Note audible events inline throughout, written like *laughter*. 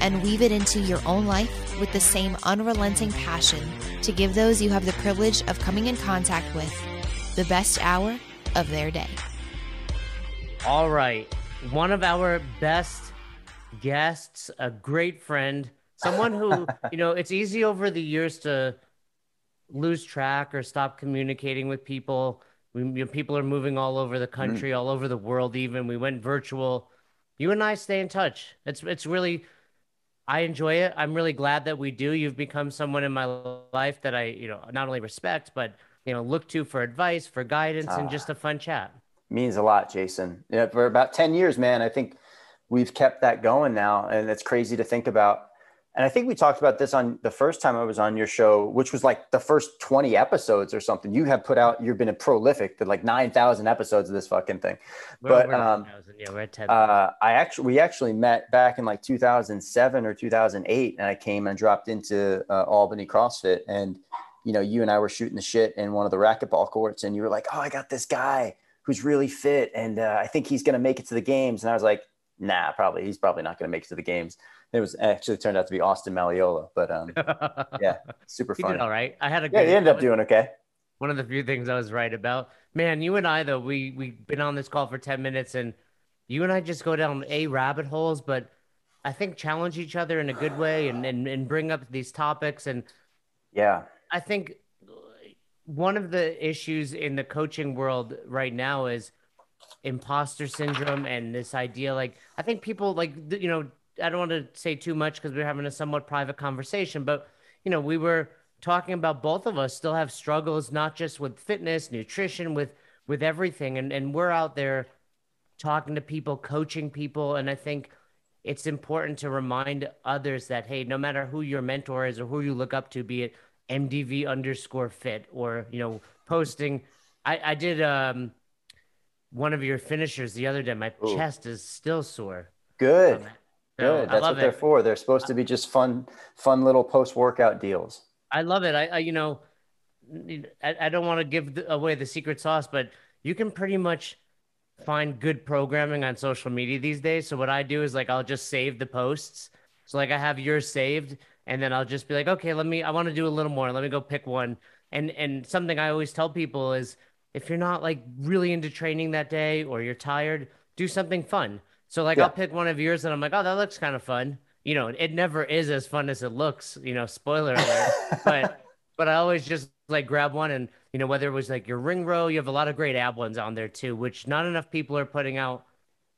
and weave it into your own life with the same unrelenting passion to give those you have the privilege of coming in contact with the best hour of their day. All right. One of our best guests, a great friend, someone who, *laughs* you know, it's easy over the years to lose track or stop communicating with people. We, you know, people are moving all over the country, mm. all over the world, even. We went virtual. You and I stay in touch. It's, it's really, I enjoy it. I'm really glad that we do. You've become someone in my life that I, you know, not only respect, but you know, look to for advice, for guidance, and just a ah. fun chat. Means a lot, Jason. Yeah, for about ten years, man. I think we've kept that going now, and it's crazy to think about and I think we talked about this on the first time I was on your show, which was like the first 20 episodes or something. You have put out, you've been a prolific, like 9,000 episodes of this fucking thing. We're, but, we're um, yeah, we're at 10. Uh, I actually, we actually met back in like 2007 or 2008, and I came and dropped into uh, Albany CrossFit. And, you know, you and I were shooting the shit in one of the racquetball courts, and you were like, oh, I got this guy who's really fit, and uh, I think he's going to make it to the games. And I was like, nah, probably, he's probably not going to make it to the games it was actually turned out to be Austin Malleolo, but um, *laughs* yeah, super fun. all right. I had a yeah. Good, he ended up doing okay. One of the few things I was right about. Man, you and I though we we've been on this call for ten minutes, and you and I just go down a rabbit holes, but I think challenge each other in a good way and and, and bring up these topics and yeah, I think one of the issues in the coaching world right now is imposter syndrome and this idea like I think people like you know I don't want to say too much because we're having a somewhat private conversation, but you know, we were talking about both of us still have struggles, not just with fitness, nutrition, with with everything, and and we're out there talking to people, coaching people, and I think it's important to remind others that hey, no matter who your mentor is or who you look up to, be it MDV underscore fit or you know posting. I I did um one of your finishers the other day. My Ooh. chest is still sore. Good. Um, good. That's what they're for. They're supposed to be just fun, fun little post workout deals. I love it. I, I you know, I, I don't want to give away the secret sauce, but you can pretty much find good programming on social media these days. So what I do is like I'll just save the posts. So like I have yours saved, and then I'll just be like, okay, let me. I want to do a little more. Let me go pick one. And and something I always tell people is if you're not like really into training that day or you're tired, do something fun. So like yeah. I'll pick one of yours and I'm like, oh, that looks kind of fun. You know, it never is as fun as it looks. You know, spoiler alert. *laughs* but but I always just like grab one and you know whether it was like your ring row, you have a lot of great ab ones on there too, which not enough people are putting out.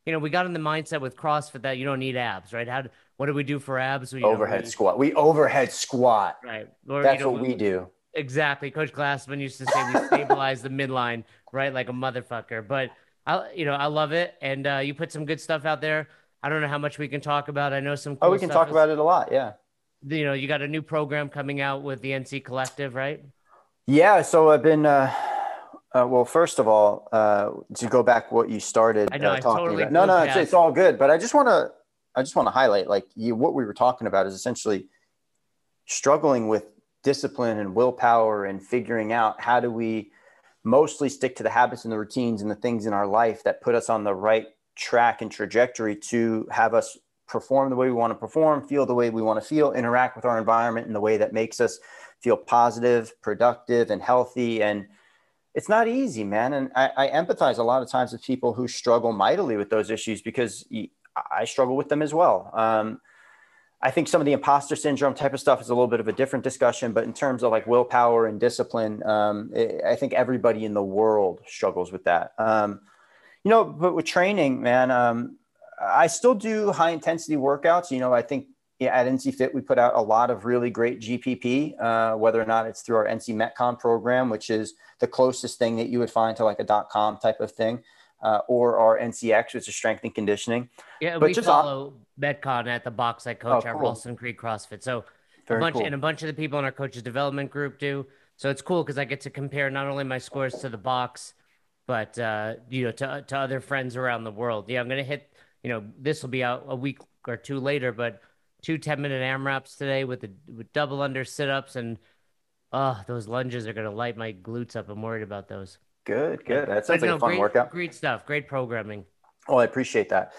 You know, we got in the mindset with CrossFit that you don't need abs, right? How what do we do for abs? We, overhead know, squat. We overhead squat. Right. Or, That's you know, what we do. Exactly. Coach Glassman used to say we stabilize the midline, right, like a motherfucker. But I you know I love it, and uh, you put some good stuff out there. I don't know how much we can talk about. I know some. Cool oh, we can talk is, about it a lot. Yeah. You know, you got a new program coming out with the NC Collective, right? Yeah. So I've been. Uh, uh, well, first of all, uh, to go back what you started I know, uh, talking totally about. No, no, it's, it's, all good. But I just want to, I just want to highlight, like you, what we were talking about is essentially struggling with discipline and willpower and figuring out how do we mostly stick to the habits and the routines and the things in our life that put us on the right track and trajectory to have us perform the way we want to perform, feel the way we want to feel, interact with our environment in the way that makes us feel positive, productive, and healthy. And it's not easy, man. And I, I empathize a lot of times with people who struggle mightily with those issues because I struggle with them as well. Um, I think some of the imposter syndrome type of stuff is a little bit of a different discussion, but in terms of like willpower and discipline, um, it, I think everybody in the world struggles with that. Um, you know, but with training, man, um, I still do high intensity workouts. You know, I think at NC Fit we put out a lot of really great GPP, uh, whether or not it's through our NC Metcon program, which is the closest thing that you would find to like a dot com type of thing uh, or our NCX, which is strength and conditioning. Yeah, but we just follow on... Metcon at the box I coach oh, cool. at Ralston Creek CrossFit. So Very a bunch cool. and a bunch of the people in our coaches development group do. So it's cool because I get to compare not only my scores to the box, but uh, you know to to other friends around the world. Yeah, I'm gonna hit. You know, this will be out a week or two later, but two 10 minute AMRAPs today with the with double under sit ups and oh, those lunges are gonna light my glutes up. I'm worried about those. Good, good. That sounds but, like no, a fun great, workout. Great stuff. Great programming. Oh, I appreciate that.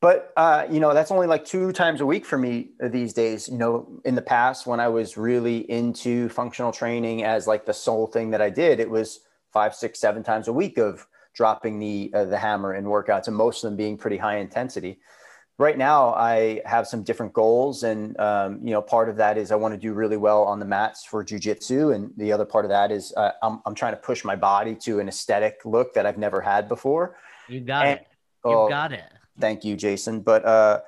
But uh, you know, that's only like two times a week for me these days. You know, in the past when I was really into functional training as like the sole thing that I did, it was five, six, seven times a week of dropping the uh, the hammer in workouts, and most of them being pretty high intensity. Right now, I have some different goals, and um, you know, part of that is I want to do really well on the mats for jujitsu, and the other part of that is uh, I'm I'm trying to push my body to an aesthetic look that I've never had before. You got and, it. You oh, got it. Thank you, Jason. But uh,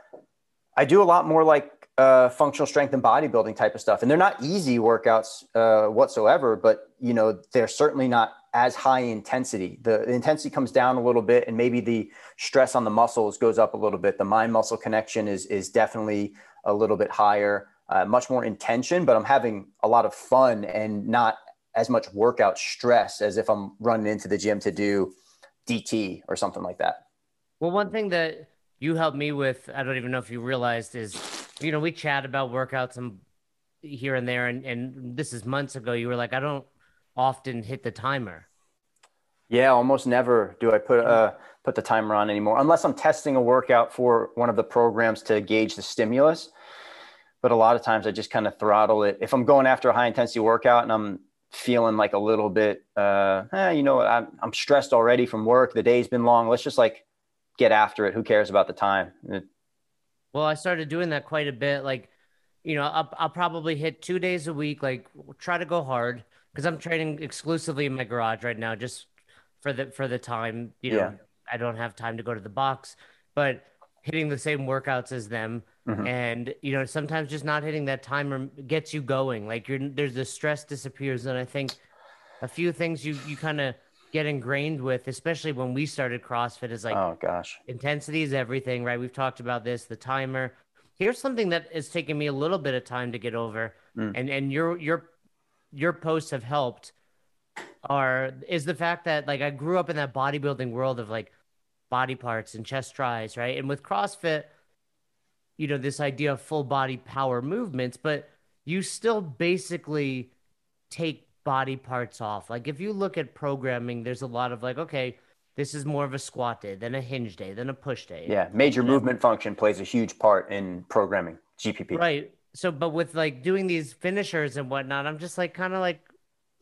I do a lot more like uh, functional strength and bodybuilding type of stuff, and they're not easy workouts uh, whatsoever. But you know, they're certainly not as high intensity. The, the, intensity comes down a little bit, and maybe the stress on the muscles goes up a little bit. The mind muscle connection is is definitely a little bit higher, uh, much more intention. But I'm having a lot of fun and not as much workout stress as if I'm running into the gym to do DT or something like that. Well, one thing that you helped me with, I don't even know if you realized, is you know we chat about workouts and here and there, and and this is months ago. You were like, I don't often hit the timer. Yeah, almost never do I put uh put the timer on anymore, unless I'm testing a workout for one of the programs to gauge the stimulus. But a lot of times I just kind of throttle it. If I'm going after a high intensity workout and I'm feeling like a little bit, uh, eh, you know, I'm, I'm stressed already from work. The day's been long. Let's just like get after it. Who cares about the time? Well, I started doing that quite a bit. Like, you know, I'll, I'll probably hit two days a week. Like, try to go hard because I'm training exclusively in my garage right now, just for the for the time. You know, yeah. I don't have time to go to the box, but hitting the same workouts as them, mm-hmm. and you know, sometimes just not hitting that timer gets you going. Like you're there's the stress disappears, and I think a few things you you kind of get ingrained with, especially when we started CrossFit, is like, oh gosh, intensity is everything, right? We've talked about this, the timer. Here's something that is taking me a little bit of time to get over, mm. and and your your your posts have helped are is the fact that like I grew up in that bodybuilding world of like body parts and chest tries, right? And with CrossFit, you know, this idea of full body power movements, but you still basically take body parts off. Like if you look at programming, there's a lot of like, okay, this is more of a squat day, than a hinge day, than a push day. Yeah, major movement function plays a huge part in programming GPP. Right so but with like doing these finishers and whatnot, I'm just like kind of like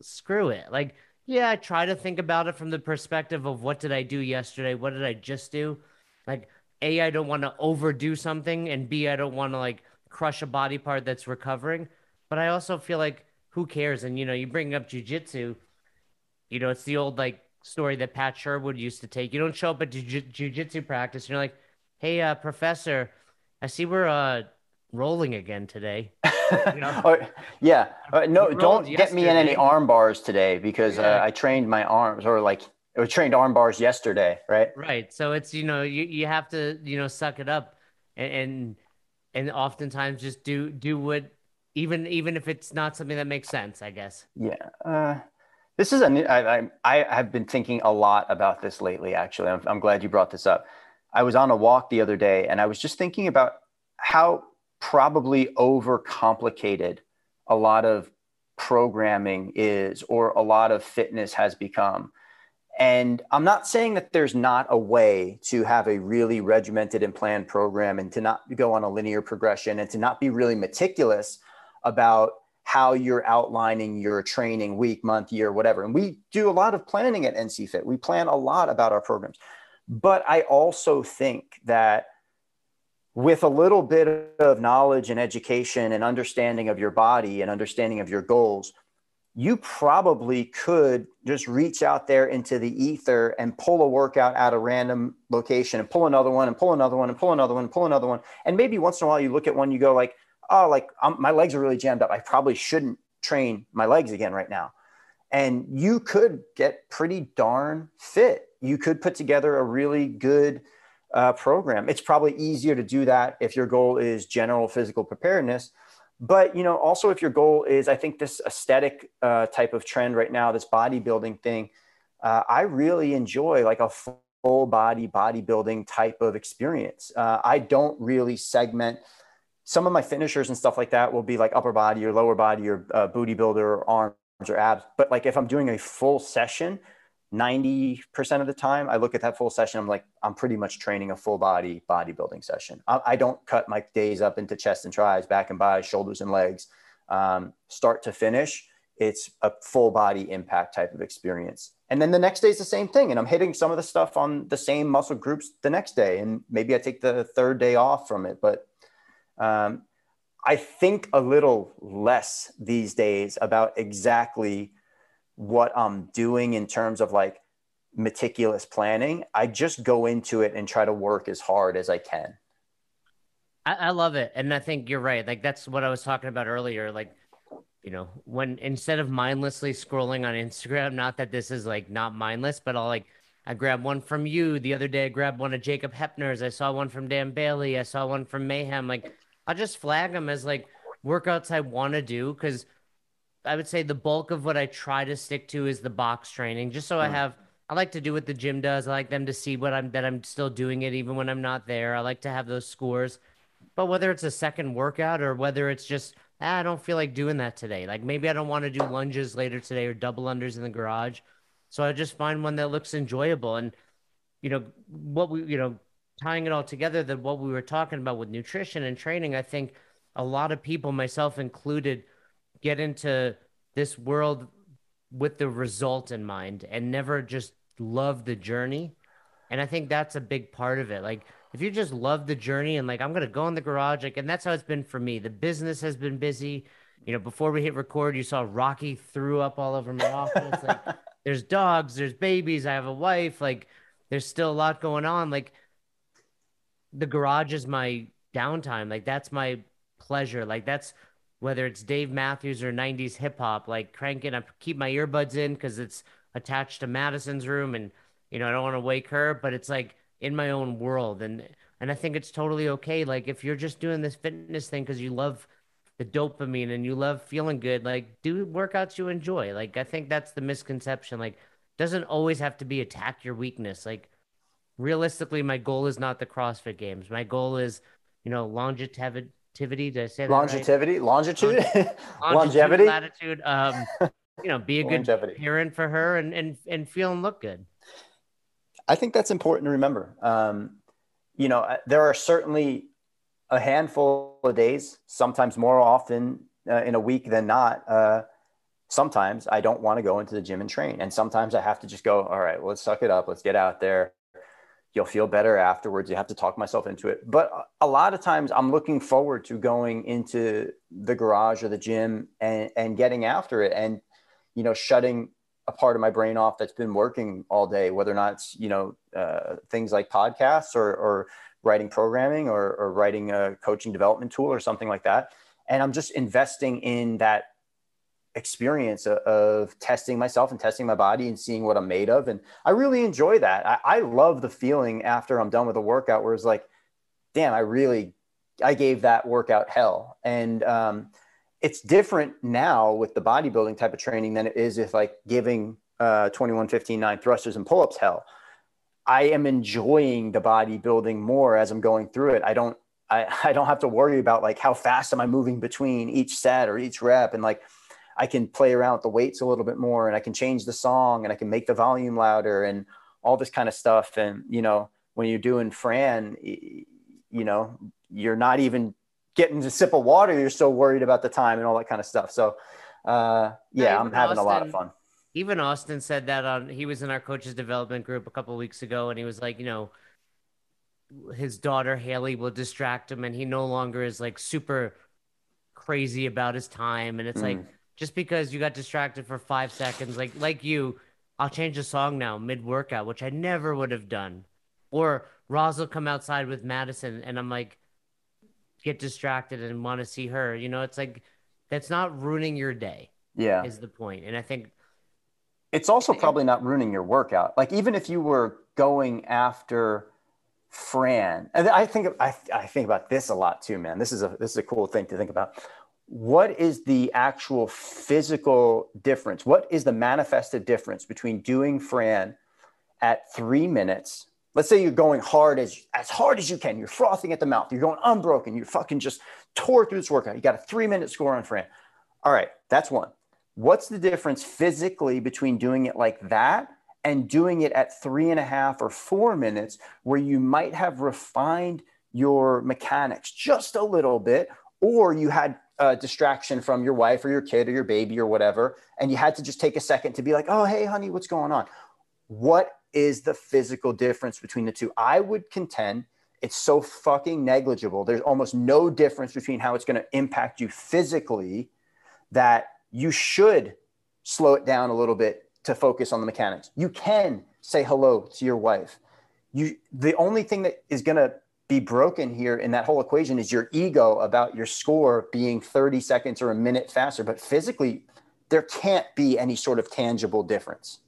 screw it. Like, yeah, I try to think about it from the perspective of what did I do yesterday? What did I just do? Like, A, I don't want to overdo something, and B, I don't want to like crush a body part that's recovering. But I also feel like who cares? And you know, you bring up jujitsu, you know, it's the old like story that Pat Sherwood used to take. You don't show up at jiu- jujitsu practice, and you're like, hey, uh, professor, I see we're uh rolling again today. *laughs* You know? oh, yeah. Uh, no, don't yesterday. get me in any arm bars today because uh, yeah. uh, I trained my arms or like I trained arm bars yesterday, right? Right. So it's you know you, you have to you know suck it up and, and and oftentimes just do do what even even if it's not something that makes sense, I guess. Yeah. Uh, this is a new, I, I I have been thinking a lot about this lately. Actually, I'm, I'm glad you brought this up. I was on a walk the other day and I was just thinking about how probably overcomplicated a lot of programming is or a lot of fitness has become. And I'm not saying that there's not a way to have a really regimented and planned program and to not go on a linear progression and to not be really meticulous about how you're outlining your training week, month, year, whatever. And we do a lot of planning at NC Fit. We plan a lot about our programs. But I also think that with a little bit of knowledge and education and understanding of your body and understanding of your goals, you probably could just reach out there into the ether and pull a workout at a random location and pull another one and pull another one and pull another one and pull another one. And maybe once in a while you look at one, you go like, oh, like I'm, my legs are really jammed up. I probably shouldn't train my legs again right now. And you could get pretty darn fit. You could put together a really good uh, program. It's probably easier to do that if your goal is general physical preparedness. but you know also if your goal is i think this aesthetic uh, type of trend right now this bodybuilding thing uh, i really enjoy like a full body bodybuilding type of experience uh, i don't really segment some of my finishers and stuff like that will be like upper body or lower body or uh, booty builder or arms or abs but like if i'm doing a full session 90% of the time i look at that full session i'm like i'm pretty much training a full body bodybuilding session. I, I don't cut my days up into chest and tris back and by shoulders and legs. Um, start to finish it's a full body impact type of experience. And then the next day is the same thing and i'm hitting some of the stuff on the same muscle groups the next day and maybe i take the third day off from it. But um, i think a little less these days about exactly what I'm doing in terms of like meticulous planning. I just go into it and try to work as hard as I can. I, I love it. And I think you're right. Like that's what I was talking about earlier. Like, you know, when instead of mindlessly scrolling on Instagram, not that this is like not mindless, but I'll like I grabbed one from you the other day. I grabbed one of Jacob Heppner's. I saw one from Dan Bailey. I saw one from Mayhem. Like I'll just flag them as like workouts I want to do because I would say the bulk of what I try to stick to is the box training, just so I hmm. have. I like to do what the gym does. I like them to see what I'm that I'm still doing it even when I'm not there. I like to have those scores. But whether it's a second workout or whether it's just ah, I don't feel like doing that today. Like maybe I don't want to do lunges later today or double unders in the garage. So I just find one that looks enjoyable. And you know what we you know tying it all together that what we were talking about with nutrition and training. I think a lot of people, myself included get into this world with the result in mind and never just love the journey. And I think that's a big part of it. Like if you just love the journey and like I'm gonna go in the garage, like and that's how it's been for me. The business has been busy. You know, before we hit record, you saw Rocky threw up all over my office. like *laughs* there's dogs, there's babies, I have a wife, like there's still a lot going on. Like the garage is my downtime. Like that's my pleasure. Like that's whether it's Dave Matthews or 90s hip hop, like cranking up, keep my earbuds in because it's attached to Madison's room and, you know, I don't want to wake her, but it's like in my own world. And, and I think it's totally okay. Like if you're just doing this fitness thing because you love the dopamine and you love feeling good, like do workouts you enjoy. Like I think that's the misconception. Like doesn't always have to be attack your weakness. Like realistically, my goal is not the CrossFit games. My goal is, you know, longevity longevity. Did I say that longevity? Right? Longitude, *laughs* longevity, latitude. Um, *laughs* you know, be a good parent for her and and and feel and look good. I think that's important to remember. Um, you know, uh, there are certainly a handful of days, sometimes more often uh, in a week than not. Uh, sometimes I don't want to go into the gym and train, and sometimes I have to just go. All right, well, let's suck it up. Let's get out there you'll feel better afterwards. You have to talk myself into it. But a lot of times i'm looking forward to going into the garage or the gym and, and getting after it and you know shutting a part of my brain off that's been working all day whether or not it's you know uh, things like podcasts or, or writing programming or, or writing a coaching development tool or something like that. And i'm just investing in that experience of, testing myself and testing my body and seeing what I'm made of. And I really enjoy that. I, I love the feeling after I'm done with a workout where it's like, damn, I really, I gave that workout hell. And um, it's different now with the bodybuilding type of training than it is if like giving uh, 21, 15, 9 thrusters and pull-ups hell. I am enjoying the bodybuilding more as I'm going through it. I don't, I, *laughs* I don't have to worry about like how fast am I moving between each set or each rep. And like, I can play around with the weights a little bit more and I can change the song and I can make the volume louder and all this kind of stuff. And, you know, when you're doing Fran, you know, you're not even getting a sip of water. You're so worried about the time and all that kind of stuff. So, uh, yeah, I'm having Austin, a lot of fun. Even Austin said that on, he was in our coaches development group a couple weeks ago and he was like, you know, his daughter Haley will distract him and he no longer is like super crazy about his time. And it's mm. like, just because you got distracted for five seconds, like like you, I'll change the song now mid workout, which I never would have done. Or Roz will come outside with Madison, and I'm like, get distracted and want to see her. You know, it's like that's not ruining your day. Yeah, is the point. And I think it's also probably not ruining your workout. Like even if you were going after Fran, and I think I, I think about this a lot too, man. This is a this is a cool thing to think about what is the actual physical difference? What is the manifested difference between doing Fran at three minutes? Let's say you're going hard as as hard as you can. You're frothing at the mouth. You're going unbroken. You're fucking just tore through this workout. You got a three minute score on Fran. All right, that's one. What's the difference physically between doing it like that and doing it at three and a half or four minutes, where you might have refined your mechanics just a little bit, or you had a distraction from your wife or your kid or your baby or whatever, and you had to just take a second to be like, oh, hey, honey, what's going on? What is the physical difference between the two? I would contend it's so fucking negligible. There's almost no difference between how it's going to impact you physically that you should slow it down a little bit to focus on the mechanics. You can say hello to your wife. You the only thing that is going to be broken here in that whole equation is your ego about your score being 30 seconds or a minute faster, but physically there can't be any sort of tangible difference.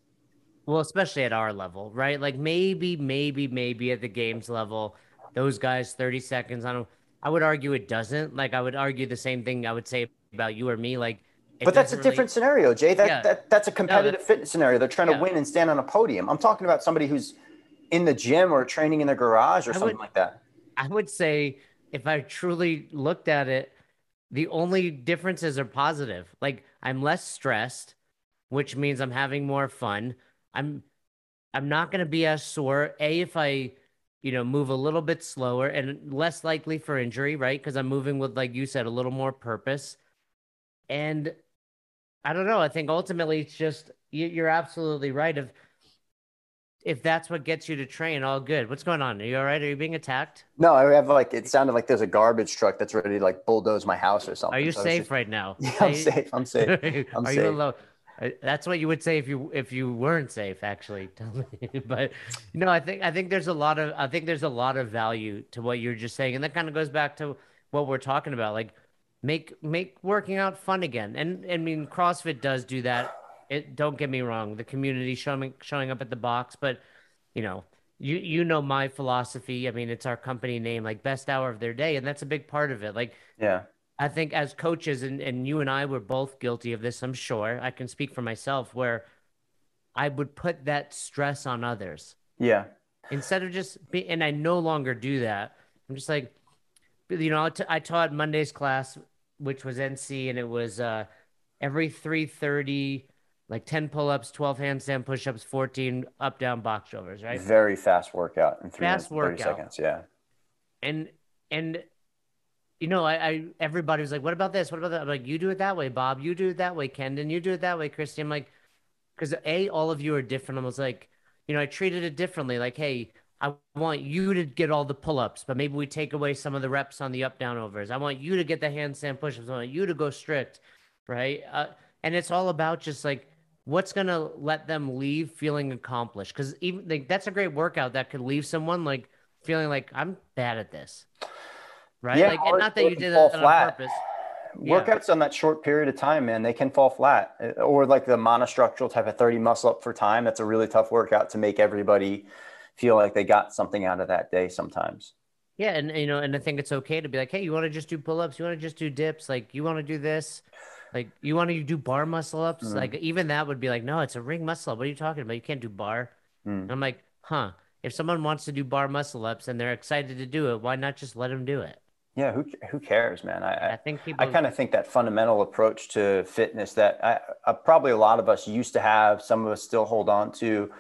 Well, especially at our level, right? Like maybe maybe maybe at the games level those guys 30 seconds. I don't. I would argue it doesn't. Like I would argue the same thing I would say about you or me. Like, but that's a really... different scenario, Jay. That, yeah. that that's a competitive no, that's... fitness scenario. They're trying yeah. to win and stand on a podium. I'm talking about somebody who's in the gym or training in their garage or I something would, like that. I would say if I truly looked at it, the only differences are positive. Like I'm less stressed, which means I'm having more fun. I'm I'm not going to be as sore. A if I you know, move a little bit slower and less likely for injury, right? Because I'm moving with, like you said, a little more purpose. And I don't know. I think ultimately it's just you're absolutely right. If if that's what gets you to train, all good. What's going on? Are you all right? Are you being attacked? No, I have like it sounded like there's a garbage truck that's ready to like bulldoze my house or something. Are you so safe just, right now? *laughs* Yeah, I'm safe. I'm safe. *laughs* I'm Are safe. you alone? Uh, that's what you would say if you if you weren't safe, actually. *laughs* Tell me, but you know, I think I think there's a lot of I think there's a lot of value to what you're just saying, and that kind of goes back to what we're talking about. Like, make make working out fun again. And I mean, CrossFit does do that. It don't get me wrong, the community showing showing up at the box, but you know, you you know my philosophy. I mean, it's our company name, like best hour of their day, and that's a big part of it. Like, yeah, I think as coaches, and, and you and I were both guilty of this, I'm sure. I can speak for myself where I would put that stress on others. Yeah. Instead of just be, and I no longer do that. I'm just like, you know, I, t- I taught Monday's class, which was NC, and it was uh, every 330, like 10 pull ups, 12 handstand push ups, 14 up down box shoulders, right? Very fast workout in three fast minutes, 30 seconds. Yeah. And, and you know, I, I everybody was like, "What about this? What about that?" I'm like, "You do it that way, Bob. You do it that way, Kendon. You do it that way, Christy." I'm like, because a all of you are different. I was like, you know, I treated it differently. Like, hey, I want you to get all the pull-ups, but maybe we take away some of the reps on the up-down overs. I want you to get the handstand push-ups. I want you to go strict, right? Uh, and it's all about just like what's gonna let them leave feeling accomplished. Because even like that's a great workout that could leave someone like feeling like I'm bad at this right? Yeah, like, and not that you did that on purpose. Workouts yeah. on that short period of time, man, they can fall flat. Uh, or like the monostructural type of 30 muscle up for time. That's a really tough workout to make everybody feel like they got something out of that day sometimes. Yeah, and you know, and I think it's okay to be like, hey, you want to just do pull-ups, you want to just do dips, like you want to do this, like you want to do bar muscle ups, mm. like even that would be like, no, it's a ring muscle up. What are you talking about? You can't do bar. Mm. I'm like, huh? If someone wants to do bar muscle ups and they're excited to do it, why not just let them do it? Yeah, who who cares, man? I I think people. I kind of think that fundamental approach to fitness that I, I, probably a lot of us used to have, some of us still hold on to.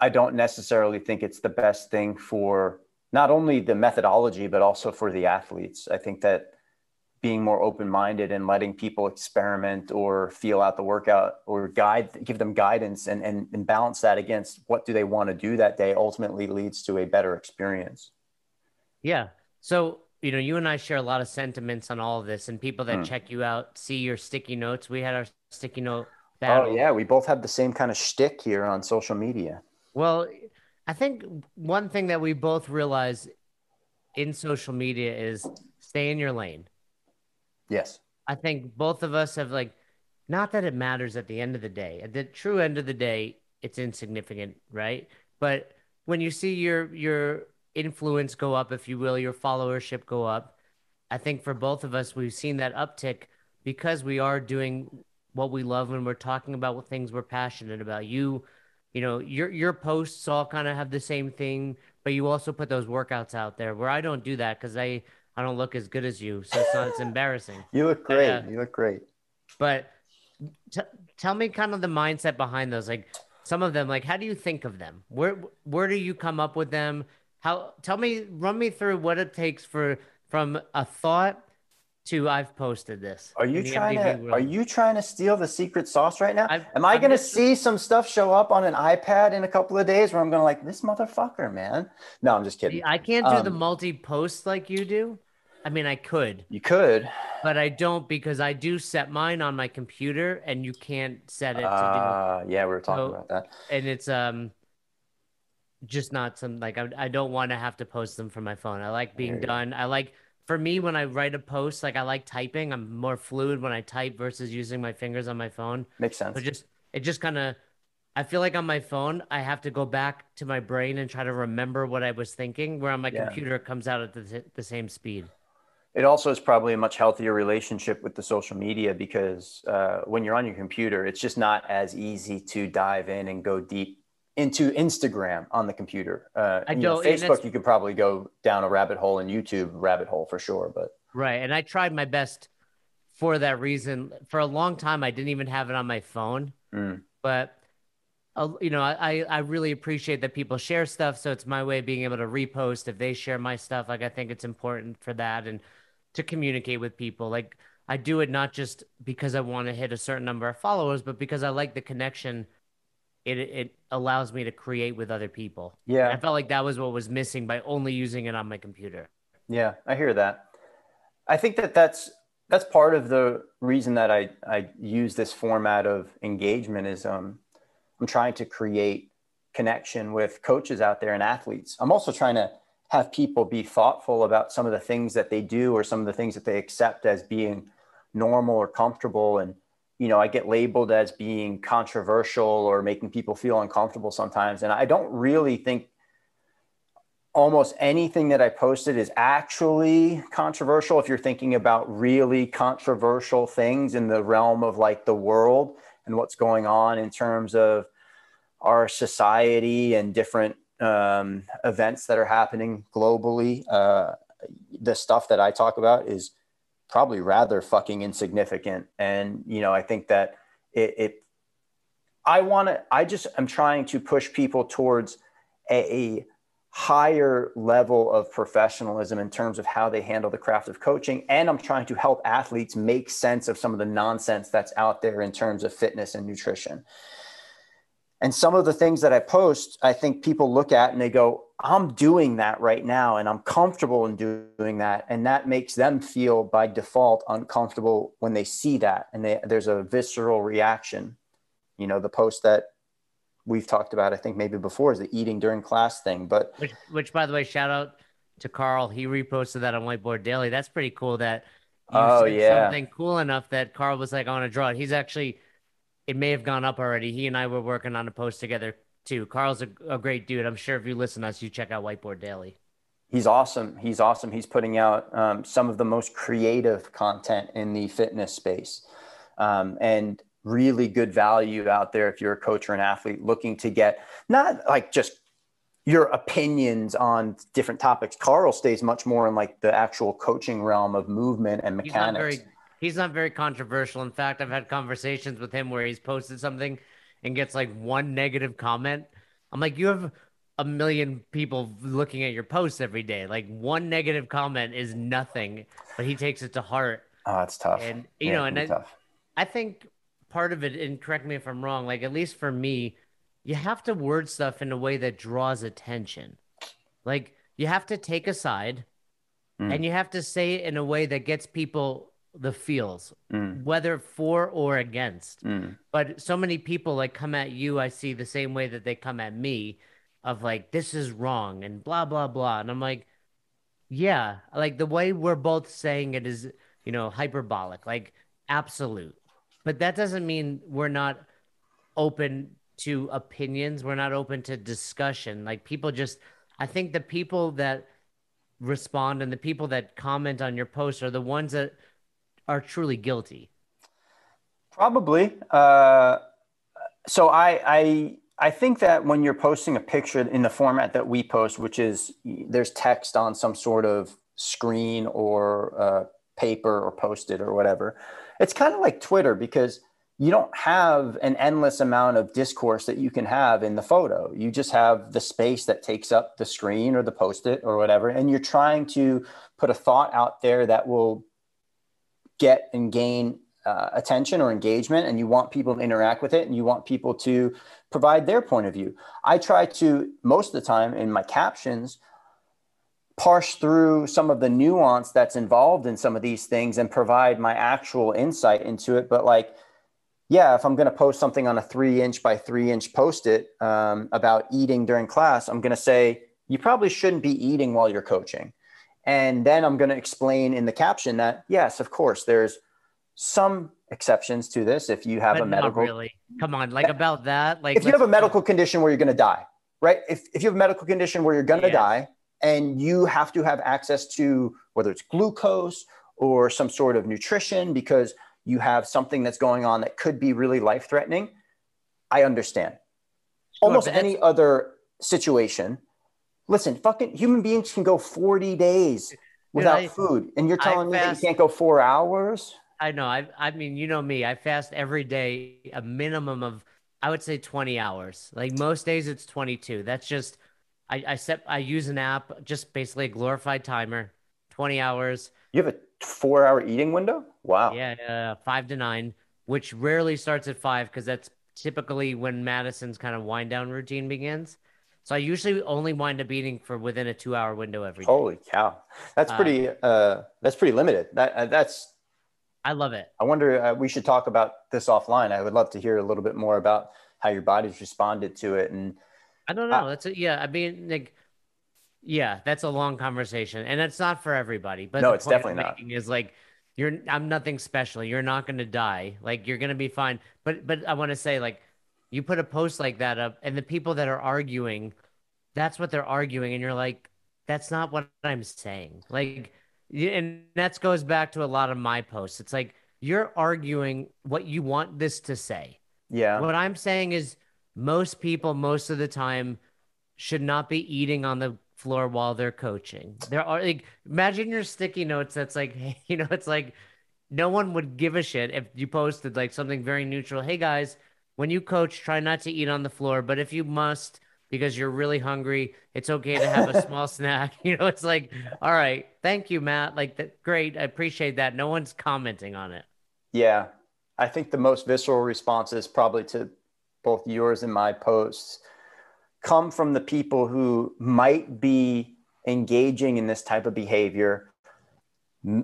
I don't necessarily think it's the best thing for not only the methodology but also for the athletes. I think that being more open-minded and letting people experiment or feel out the workout or guide give them guidance and, and, and balance that against what do they want to do that day ultimately leads to a better experience yeah so you know, you and I share a lot of sentiments on all of this, and people that mm. check you out see your sticky notes. We had our sticky note. Battle. Oh yeah, we both have the same kind of shtick here on social media. Well, I think one thing that we both realize in social media is stay in your lane. Yes. I think both of us have like, not that it matters at the end of the day. At the true end of the day, it's insignificant, right? But when you see your your influence go up, if you will, your followership go up. I think for both of us, we've seen that uptick because we are doing what we love when we're talking about what things we're passionate about. You, you know, your your posts all kind of have the same thing, but you also put those workouts out there where I don't do that because I I don't look as good as you, so it's not it's embarrassing. *laughs* You look great. Uh, you look great. But t- tell me kind of the mindset behind those. Like some of them, like how do you think of them? Where where do you come up with them? How tell me, run me through what it takes for from a thought to I've posted this. Are you trying to are you trying to steal the secret sauce right now? I've, Am I going to see some stuff show up on an iPad in a couple of days where I'm going to like this motherfucker, man? No, I'm just kidding. I can't do um, the multi post like you do. I mean, I could. You could, but I don't because I do set mine on my computer, and you can't set it uh, to do. Ah, yeah, we were talking so, about that, and it's um, just not some like I, I don't want to have to post them from my phone. I like being done. I like for me when I write a post, like I like typing. I'm more fluid when I type versus using my fingers on my phone. Makes sense. So just it just kind of I feel like on my phone I have to go back to my brain and try to remember what I was thinking. Where on my yeah. computer it comes out at the, the same speed. It also is probably a much healthier relationship with the social media because uh, when you're on your computer, it's just not as easy to dive in and go deep into Instagram on the computer. Uh, I you know, Facebook, you could probably go down a rabbit hole, and YouTube rabbit hole for sure. But right, and I tried my best for that reason. For a long time, I didn't even have it on my phone, mm. but. Uh, you know, I, I really appreciate that people share stuff. So it's my way of being able to repost if they share my stuff. Like I think it's important for that and to communicate with people. Like I do it not just because I want to hit a certain number of followers, but because I like the connection it it allows me to create with other people. Yeah. And I felt like that was what was missing by only using it on my computer. Yeah, I hear that. I think that that's that's part of the reason that I I use this format of engagement is um I'm trying to create connection with coaches out there and athletes. I'm also trying to have people be thoughtful about some of the things that they do or some of the things that they accept as being normal or comfortable and you know, I get labeled as being controversial or making people feel uncomfortable sometimes. And I don't really think almost anything that I posted is actually controversial. If you're thinking about really controversial things in the realm of like the world and what's going on in terms of our society and different um, events that are happening globally, uh, the stuff that I talk about is probably rather fucking insignificant. And, you know, I think that it, it I want to, I just am trying to push people towards a, a higher level of professionalism in terms of how they handle the craft of coaching. And I'm trying to help athletes make sense of some of the nonsense that's out there in terms of fitness and nutrition. And some of the things that I post, I think people look at and they go, I'm doing that right now and I'm comfortable in doing that. And that makes them feel by default uncomfortable when they see that. And they, there's a visceral reaction. You know, the post that we've talked about, I think maybe before, is the eating during class thing. But which, which by the way, shout out to Carl. He reposted that on Whiteboard Daily. That's pretty cool that you oh, yeah. something cool enough that Carl was like, I want to draw it. He's actually it may have gone up already. He and I were working on a post together too. Carl's a, a great dude. I'm sure if you listen to us, you check out Whiteboard Daily. He's awesome. He's awesome. He's putting out um, some of the most creative content in the fitness space um, and really good value out there if you're a coach or an athlete looking to get not like just your opinions on different topics. Carl stays much more in like the actual coaching realm of movement and mechanics he's not very controversial. In fact, I've had conversations with him where he's posted something and gets like one negative comment. I'm like, you have a million people looking at your posts every day. Like one negative comment is nothing, but he takes it to heart. Oh, it's tough. And you yeah, know, and I, tough. I think part of it, and correct me if I'm wrong, like at least for me, you have to word stuff in a way that draws attention. Like you have to take a side mm. and you have to say it in a way that gets people the feels, mm. whether for or against. Mm. But so many people like come at you, I see the same way that they come at me of like, this is wrong and blah, blah, blah. And I'm like, yeah, like the way we're both saying it is, you know, hyperbolic, like absolute. But that doesn't mean we're not open to opinions. We're not open to discussion. Like people just, I think the people that respond and the people that comment on your post are the ones that are truly guilty. Probably. Uh, so I, I I think that when you're posting a picture in the format that we post, which is there's text on some sort of screen or uh, paper or post-it or whatever, it's kind of like Twitter because you don't have an endless amount of discourse that you can have in the photo. You just have the space that takes up the screen or the post-it or whatever, and you're trying to put a thought out there that will get and gain uh, attention or engagement and you want people to interact with it and you want people to provide their point of view. I try to, most of the time in my captions, parse through some of the nuance that's involved in some of these things and provide my actual insight into it. But like, yeah, if I'm going to post something on a three inch by three inch post it um, about eating during class, I'm going to say, you probably shouldn't be eating while you're coaching. And then I'm going to explain in the caption that, yes, of course, there's some exceptions to this if you have but a medical really. Come on like about that like if you have a medical condition where you're going to die right? If, if you have a medical condition where you're going to die and you have to have access to whether it's glucose or some sort of nutrition because you have something that's going on that could be really life threatening i understand. Sure, almost any other situation listen fucking human beings can go 40 days without I, food and you're telling I me fast, that you can't go four hours I know. I I mean, you know me. I fast every day a minimum of I would say 20 hours. Like most days it's 22. That's just I I set I use an app, just basically a glorified timer, 20 hours. You have a 4-hour eating window? Wow. Yeah, uh, 5 to 9, which rarely starts at 5 cuz that's typically when Madison's kind of wind down routine begins. So I usually only wind up eating for within a 2-hour window every day. Holy cow. That's uh, pretty uh, uh that's pretty limited. That uh, that's I love it. I wonder, uh, we should talk about this offline. I would love to hear a little bit more about how your body's responded to it. And I don't know. Uh, that's a, yeah. I mean, like, yeah, that's a long conversation, and it's not for everybody. But no, it's definitely not. Is like, you're I'm nothing special. You're not going to die. Like, you're going to be fine. But but I want to say, like, you put a post like that up, and the people that are arguing, that's what they're arguing, and you're like, that's not what I'm saying. Like and that goes back to a lot of my posts. It's like you're arguing what you want this to say. Yeah. What I'm saying is most people most of the time should not be eating on the floor while they're coaching. There are like imagine your sticky notes that's like *laughs* you know it's like no one would give a shit if you posted like something very neutral. Hey guys, when you coach try not to eat on the floor, but if you must because you're really hungry. It's okay to have a *laughs* small snack. *laughs* You know, it's like, all right, thank you, Matt. Like that, great. I appreciate that. No one's commenting on it. Yeah. I think the most visceral responses probably to both yours and my posts come from the people who might be engaging in this type of behavior.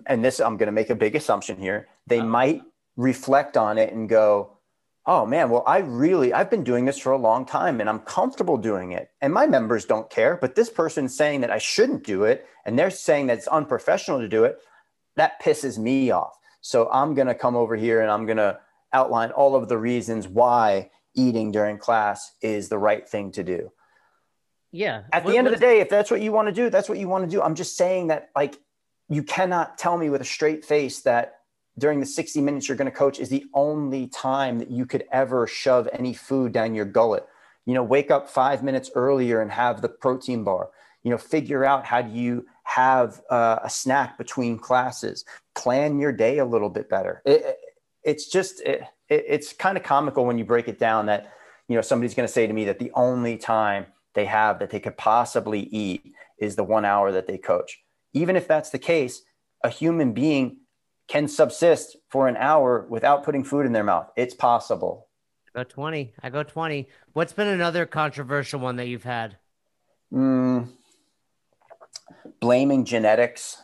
And this, I'm going to make a big assumption here. They uh-huh. might reflect on it and go, oh man, well, I really, I've been doing this for a long time and I'm comfortable doing it. And my members don't care, but this person's saying that I shouldn't do it and they're saying that it's unprofessional to do it. That pisses me off. So I'm going to come over here and I'm going to outline all of the reasons why eating during class is the right thing to do. Yeah. At the end of the day, if that's what you want to do, that's what you want to do. I'm just saying that, like, you cannot tell me with a straight face that during the 60 minutes you're going to coach is the only time that you could ever shove any food down your gullet. You know, wake up five minutes earlier and have the protein bar. You know, figure out how do you have uh, a snack between classes. Plan your day a little bit better. It, it's just it, it's kind of comical when you break it down that you know somebody's going to say to me that the only time they have that they could possibly eat is the one hour that they coach. Even if that's the case, a human being can subsist for an hour without putting food in their mouth. It's possible. I go 20. I go 20. What's been another controversial one that you've had? Mm, blaming genetics.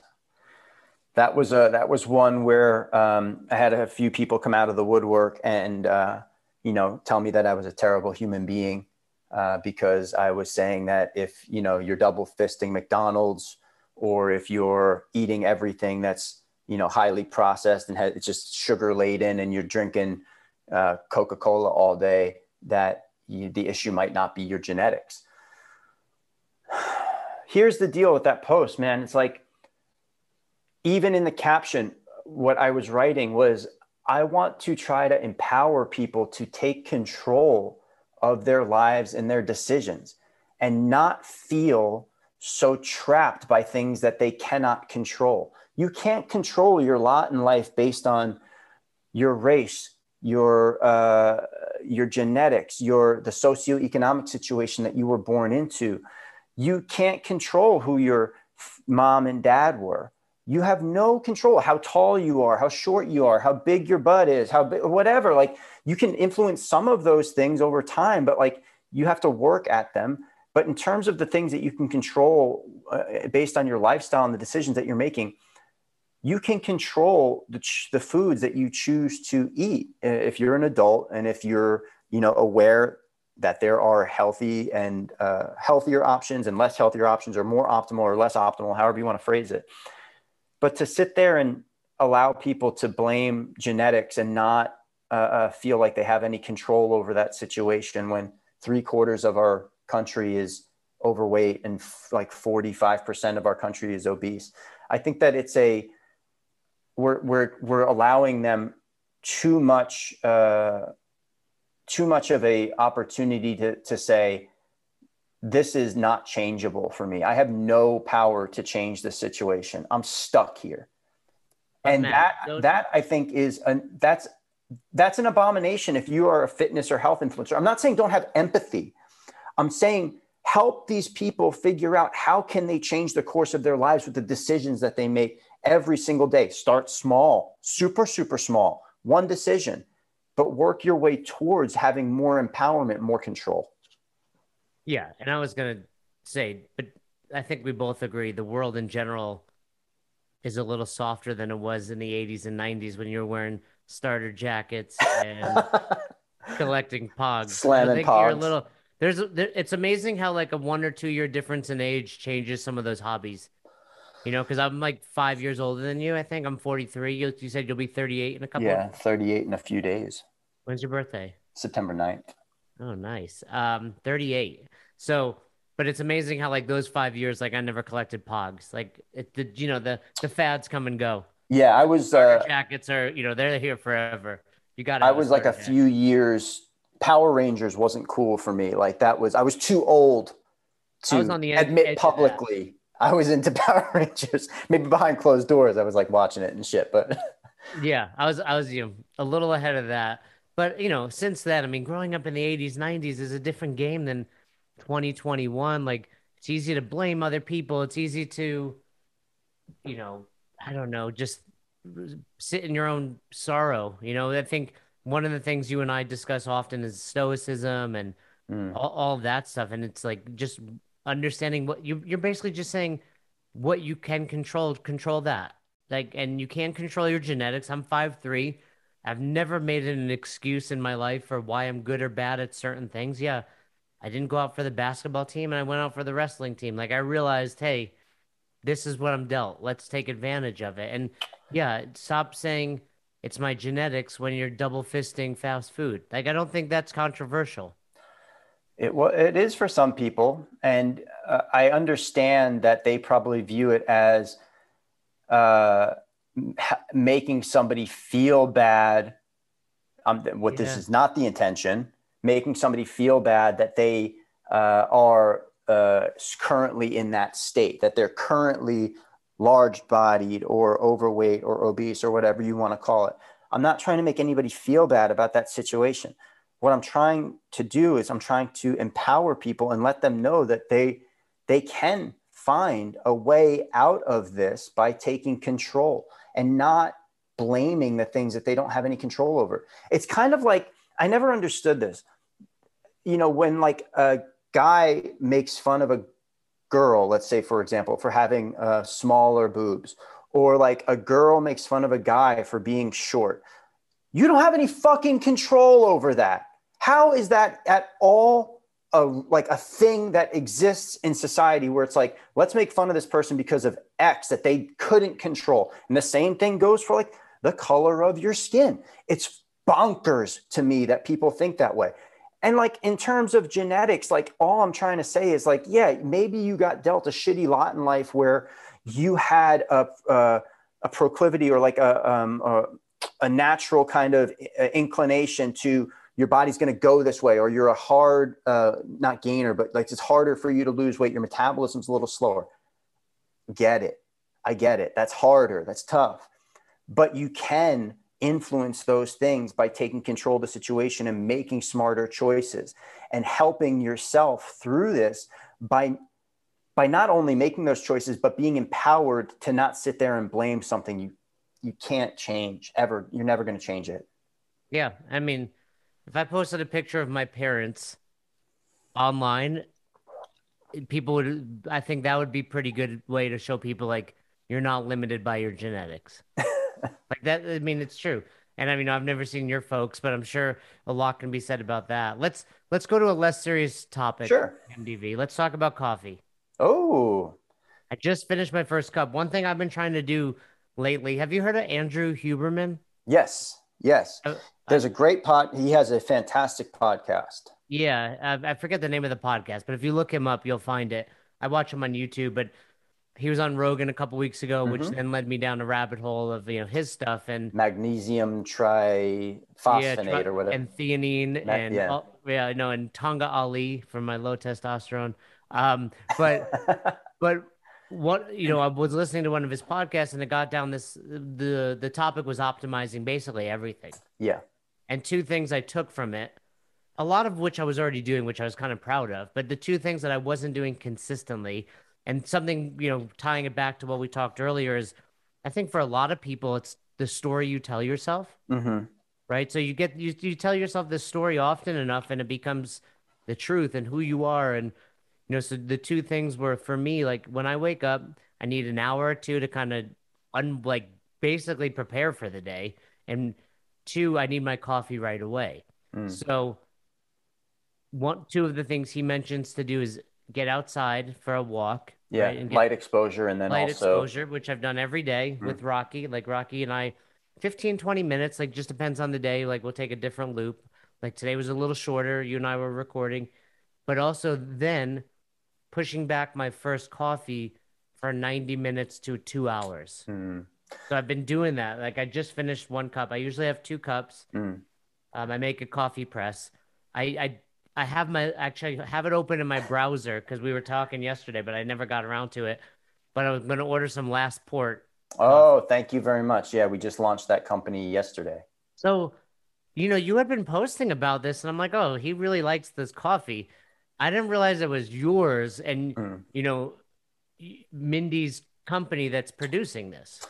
That was a that was one where um, I had a few people come out of the woodwork and uh, you know tell me that I was a terrible human being uh, because I was saying that if you know you're double fisting McDonald's or if you're eating everything that's you know highly processed and it's just sugar laden and you're drinking uh, coca-cola all day that you, the issue might not be your genetics *sighs* here's the deal with that post man it's like even in the caption what i was writing was I want to try to empower people to take control of their lives and their decisions and not feel so trapped by things that they cannot control. You can't control your lot in life based on your race, your uh, your genetics, your the socioeconomic situation that you were born into. You can't control who your mom and dad were. You have no control how tall you are how short you are how big your butt is how big whatever. Like you can influence some of those things over time but like you have to work at them. But in terms of the things that you can control uh, based on your lifestyle and the decisions that you're making you can control the, ch- the foods that you choose to eat if you're an adult and if you're you know aware that there are healthy and uh, healthier options and less healthier options or more optimal or less optimal however you want to phrase it but to sit there and allow people to blame genetics and not uh, uh, feel like they have any control over that situation when three quarters of our country is overweight and f- like 45% of our country is obese. I think that it's a, we're, we're, we're allowing them too much, uh, too much of a opportunity to, to say, this is not changeable for me. I have no power to change the situation. I'm stuck here. and that that I think is an that's that's an abomination if you are a fitness or health influencer. I'm not saying don't have empathy. I'm saying help these people figure out how can they change the course of their lives with the decisions that they make every single day. Start small, super super small, one decision, but work your way towards having more empowerment, more control. Yeah, and I was gonna say, but I think we both agree the world in general is a little softer than it was in the 80s and 90s when you were wearing starter jackets and *laughs* collecting pogs. Slamming I think pogs. You're a little. There's. There, it's amazing how like a one or two year difference in age changes some of those hobbies. You know, because I'm like five years older than you. I think I'm 43. You, you said you'll be 38 in a couple. Yeah, 38 in a few days. When's your birthday? September 9th. Oh, nice. Um, 38. So, but it's amazing how like those five years, like I never collected Pogs. Like it, the you know the the fads come and go. Yeah, I was. Uh, jackets are you know they're here forever. You got. I was like a jacket. few years. Power Rangers wasn't cool for me. Like that was I was too old to admit publicly. I was into *laughs* Power Rangers. Maybe behind closed doors, I was like watching it and shit. But *laughs* yeah, I was I was you know a little ahead of that. But you know, since then, I mean, growing up in the '80s, '90s is a different game than 2021 like it's easy to blame other people it's easy to you know i don't know just sit in your own sorrow you know i think one of the things you and i discuss often is stoicism and mm. all, all that stuff and it's like just understanding what you you're basically just saying what you can control control that like and you can't control your genetics i'm five three i've never made it an excuse in my life for why i'm good or bad at certain things yeah I didn't go out for the basketball team and I went out for the wrestling team. Like I realized, hey, this is what I'm dealt. Let's take advantage of it. And yeah, stop saying it's my genetics when you're double fisting fast food. Like I don't think that's controversial. It well, it is for some people, and uh, I understand that they probably view it as uh, making somebody feel bad. Um, what yeah. this is not the intention making somebody feel bad that they uh, are uh, currently in that state, that they're currently large bodied or overweight or obese or whatever you want to call it. I'm not trying to make anybody feel bad about that situation. What I'm trying to do is I'm trying to empower people and let them know that they they can find a way out of this by taking control and not blaming the things that they don't have any control over. It's kind of like I never understood this you know, when like a guy makes fun of a girl, let's say, for example, for having uh, smaller boobs, or like a girl makes fun of a guy for being short, you don't have any fucking control over that. How is that at all a, like a thing that exists in society where it's like, let's make fun of this person because of X that they couldn't control? And the same thing goes for like the color of your skin. It's bonkers to me that people think that way and like in terms of genetics like all i'm trying to say is like yeah maybe you got dealt a shitty lot in life where you had a a, a proclivity or like a, um, a a natural kind of uh, inclination to your body's going to go this way or you're a hard uh, not gainer but like it's harder for you to lose weight. Your metabolism's a little slower. Get it. I get it. That's harder. That's tough. But you can influence those things by taking control of the situation and making smarter choices and helping yourself through this by by not only making those choices but being empowered to not sit there and blame something you you can't change ever. You're never going to change it. Yeah i mean if i posted a picture of my parents online people would i think that would be pretty good way to show people like you're not limited by your genetics. *laughs* Like that i mean it's true. And i mean i've never seen your folks but i'm sure a lot can be said about that. Let's let's go to a less serious topic sure. Mdv let's talk about coffee. Oh. I just finished my first cup. One thing i've been trying to do lately. Have you heard of andrew huberman? Yes yes. Uh, there's a great pod he has a fantastic podcast. Yeah I, I forget the name of the podcast but if you look him up you'll find it. I watch him on youtube but he was on Rogan a couple weeks ago, mm-hmm. which then led me down a rabbit hole of you know his stuff and magnesium triphosphonate yeah, tri- or whatever, and theanine, Ma- and yeah, uh, yeah, no, and Tongkat Ali for my low testosterone. Um, but *laughs* but what you know, I was listening to one of his podcasts, and it got down this the the topic was optimizing basically everything. Yeah, and two things I took from it. A lot of which I was already doing, which I was kind of proud of, but the two things that I wasn't doing consistently and something, you know, tying it back to what we talked earlier is I think for a lot of people, it's the story you tell yourself. Mm-hmm. Right. So you get, you, you tell yourself this story often enough and it becomes the truth and who you are. And, you know, so the two things were for me, like when I wake up, I need an hour or two to kind of un, like basically prepare for the day. And two, I need my coffee right away. Mm. So one, two of the things he mentions to do is get outside for a walk yeah, right? light exposure and then light also... exposure, which I've done every day mm-hmm. with Rocky. Like Rocky and I, 15, 20 minutes, like just depends on the day. Like we'll take a different loop. Like today was a little shorter. You and I were recording, but also then pushing back my first coffee for 90 minutes to two hours. Mm-hmm. So I've been doing that. Like I just finished one cup. I usually have two cups. Mm. Um, I make a coffee press. I, I I have my actually have it open in my browser because we were talking yesterday, but I never got around to it. But I was going to order some last port. Oh, thank you very much. Yeah, we just launched that company yesterday. So, you know, you had been posting about this, and I'm like, oh, he really likes this coffee. I didn't realize it was yours, and mm. you know, Mindy's company that's producing this.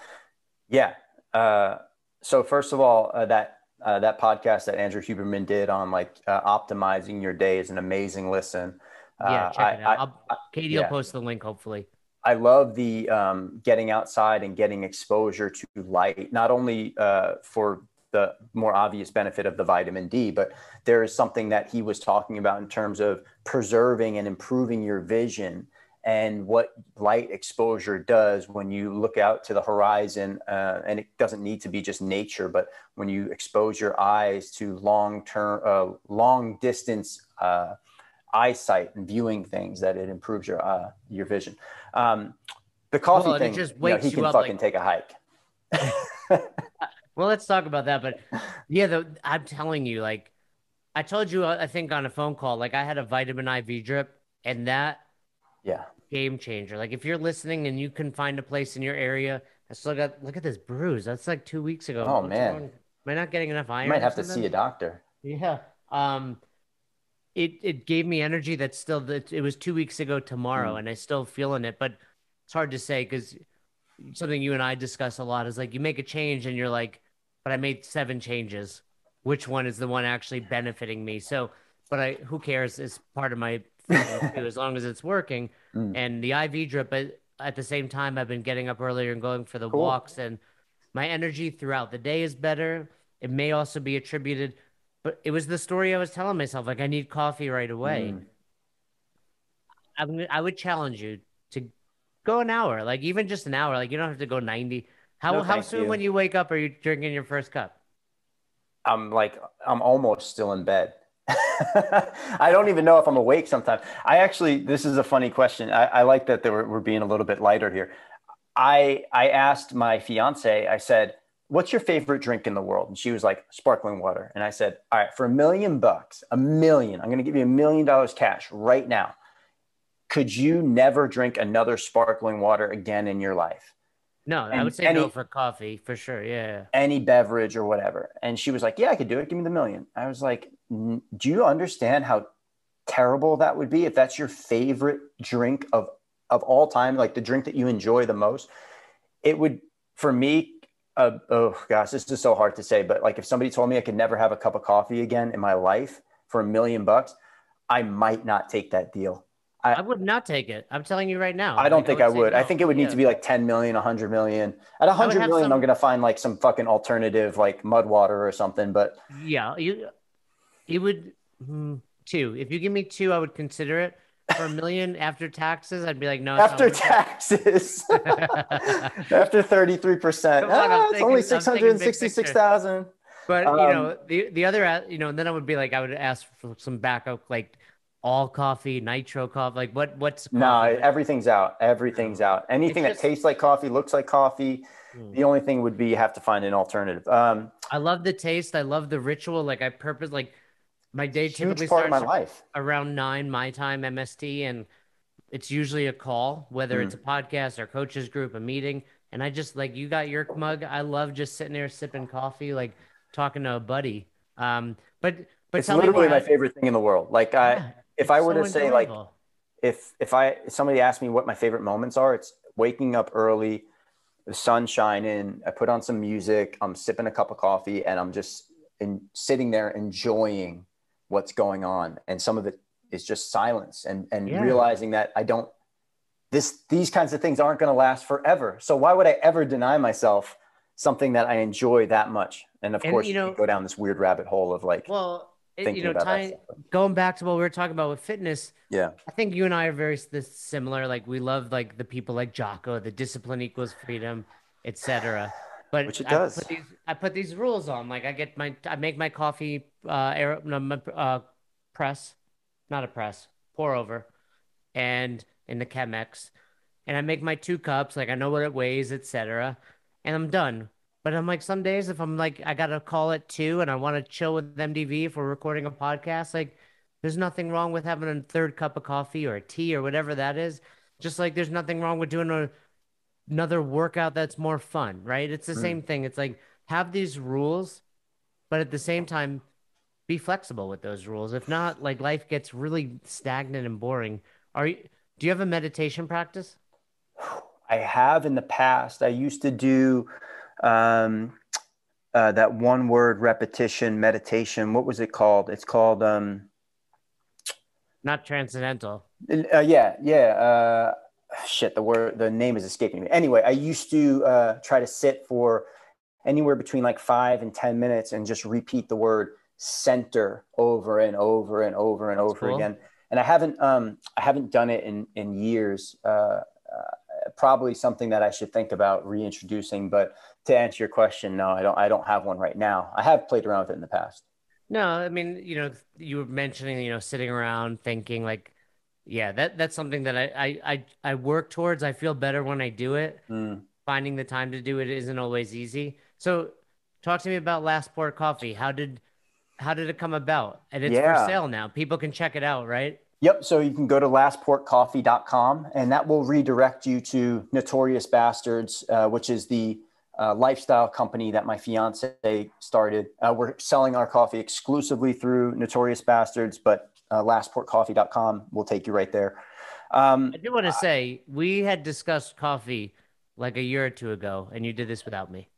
Yeah. Uh, so first of all, uh, that uh, that podcast that Andrew Huberman did on like uh, optimizing your day is an amazing listen. Uh, yeah, check it out. I, I, Katie yeah. will post the link hopefully. I love the um, getting outside and getting exposure to light, not only uh, for the more obvious benefit of the vitamin D, but there is something that he was talking about in terms of preserving and improving your vision and what light exposure does when you look out to the horizon. Uh, and it doesn't need to be just nature, but when you expose your eyes to long term, uh, long distance uh, eyesight and viewing things, that it improves your uh, your vision. Um, the coffee well, thing, just you know, he can fucking like... take a hike. *laughs* well, let's talk about that. But *laughs* yeah, the, I'm telling you, like I told you, I think on a phone call, like I had a vitamin IV drip, and that yeah game changer. Like if you're listening and you can find a place in your area, I still got look at this bruise. That's like two weeks ago. Oh What's man, wrong? am I not getting enough iron? You might have to see a doctor. Yeah. Um, it it gave me energy. That's still that it was two weeks ago tomorrow, mm. and I still feeling it. But it's hard to say because something you and I discuss a lot is like you make a change and you're like, but I made seven changes. Which one is the one actually benefiting me? So, but I who cares? Is part of my too. as long as it's working. Mm. And the IV drip, but at the same time, I've been getting up earlier and going for the cool. walks, and my energy throughout the day is better. It may also be attributed, but it was the story I was telling myself. Like I need coffee right away. Mm. I, I would challenge you to go an hour, like even just an hour. Like you don't have to go ninety. How no, how soon you. when you wake up are you drinking your first cup? I'm like I'm almost still in bed. *laughs* I don't even know if I'm awake sometimes. I actually, this is a funny question. I, I like that were, we're being a little bit lighter here. I I asked my fiance. I said, what's your favorite drink in the world? And she was like, sparkling water. And I said, all right, for a million bucks, a million, I'm going to give you a million dollars cash right now. Could you never drink another sparkling water again in your life? No, I would say any- no for coffee for sure. Yeah. Any beverage or whatever. And she was like, yeah, I could do it. Give me the million. I was like, do you understand how terrible that would be if that's your favorite drink of, of all time, like the drink that you enjoy the most? It would, for me, uh, oh gosh, this is so hard to say, but like if somebody told me I could never have a cup of coffee again in my life for a million bucks, I might not take that deal. I would not take it. I'm telling you right now. I don't Like, think I would. I no. think it would need Yeah. to be like 10 million, 100 million. At 100 million, some- I'm going to find like some fucking alternative, like mud water or something. But Yeah, you. You would hmm, two. If you give me two, I would consider it. For a million after taxes, I'd be like, no. after taxes, *laughs* after 33%, on, I'm ah, it's thinking- only thinking big 666,000. But you Um, know, the the other, you know, and then I would be like, I would ask for some backup, like all coffee, nitro coffee, like what what's No, everything's out. Everything's out. Anything just- that tastes like coffee, looks like coffee. Hmm. The only thing would be you have to find an alternative. Um, I love the taste. I love the ritual. Like I purpose, like my day typically huge part of starts my life. around nine my time MST, and it's usually a call, whether Mm. it's a podcast or coaches group, a meeting. And I just like you got your mug. I love just sitting there sipping coffee, like talking to a buddy. Um, but but It's literally my favorite thing in the world. Like I, Yeah, if I were so to say like if if I if somebody asked me what my favorite moments are, it's waking up early, the sun shining, I put on some music, I'm sipping a cup of coffee, and I'm just in, sitting there enjoying what's going on. And some of it is just silence and and Yeah. realizing that I don't this these kinds of things aren't going to last forever. So why would I ever deny myself something that I enjoy that much? And of And, course, you you, know- could go down this weird rabbit hole of like well, thinking you know, about tying, going back to what we were talking about with fitness, Yeah. I think you and I are very similar. Like we love like the people like Jocko, the discipline equals freedom, etc. But Which it I does. put these I put these rules on. Like I get my I make my coffee uh air no, my, uh press, not a press, pour over, and in the Chemex, and I make my two cups. Like I know what it weighs, etc. And I'm done. But I'm like some days if I'm like I gotta call it two and I want to chill with MDV if we're recording a podcast, like there's nothing wrong with having a third cup of coffee or a tea or whatever that is. Just like there's nothing wrong with doing a, another workout that's more fun, right? It's the Mm. same thing. It's like have these rules, but at the same time, be flexible with those rules. If not, like life gets really stagnant and boring. Are you? Do you have a meditation practice? *sighs* I have in the past. I used to do um, uh, that one word repetition meditation. What was it called? It's called, um, Not transcendental. uh, yeah, yeah. Uh, shit, the word, the name is escaping me. Anyway, I used to uh, try to sit for anywhere between like five and 10 minutes and just repeat the word center over and over and over and That's over cool. again. And I haven't, um, I haven't done it in, in years. Probably something that I should think about reintroducing. But to answer your question, no, I don't. I don't have one right now. I have played around with it in the past. No, I mean, you know, you were mentioning, you know, sitting around thinking like, yeah, that that's something that I I I, I work towards. I feel better when I do it. Mm. Finding the time to do it isn't always easy. So, talk to me about Last Port Coffee. How did how did it come about? And it's Yeah. for sale now. People can check it out, right? Yep. So you can go to lastportcoffee.com and that will redirect you to Notorious Bastards, uh, which is the uh, lifestyle company that my fiance started. Uh, we're selling our coffee exclusively through Notorious Bastards, but uh, lastportcoffee.com will take you right there. Um, I do want to say we had discussed coffee like a year or two ago, and you did this without me.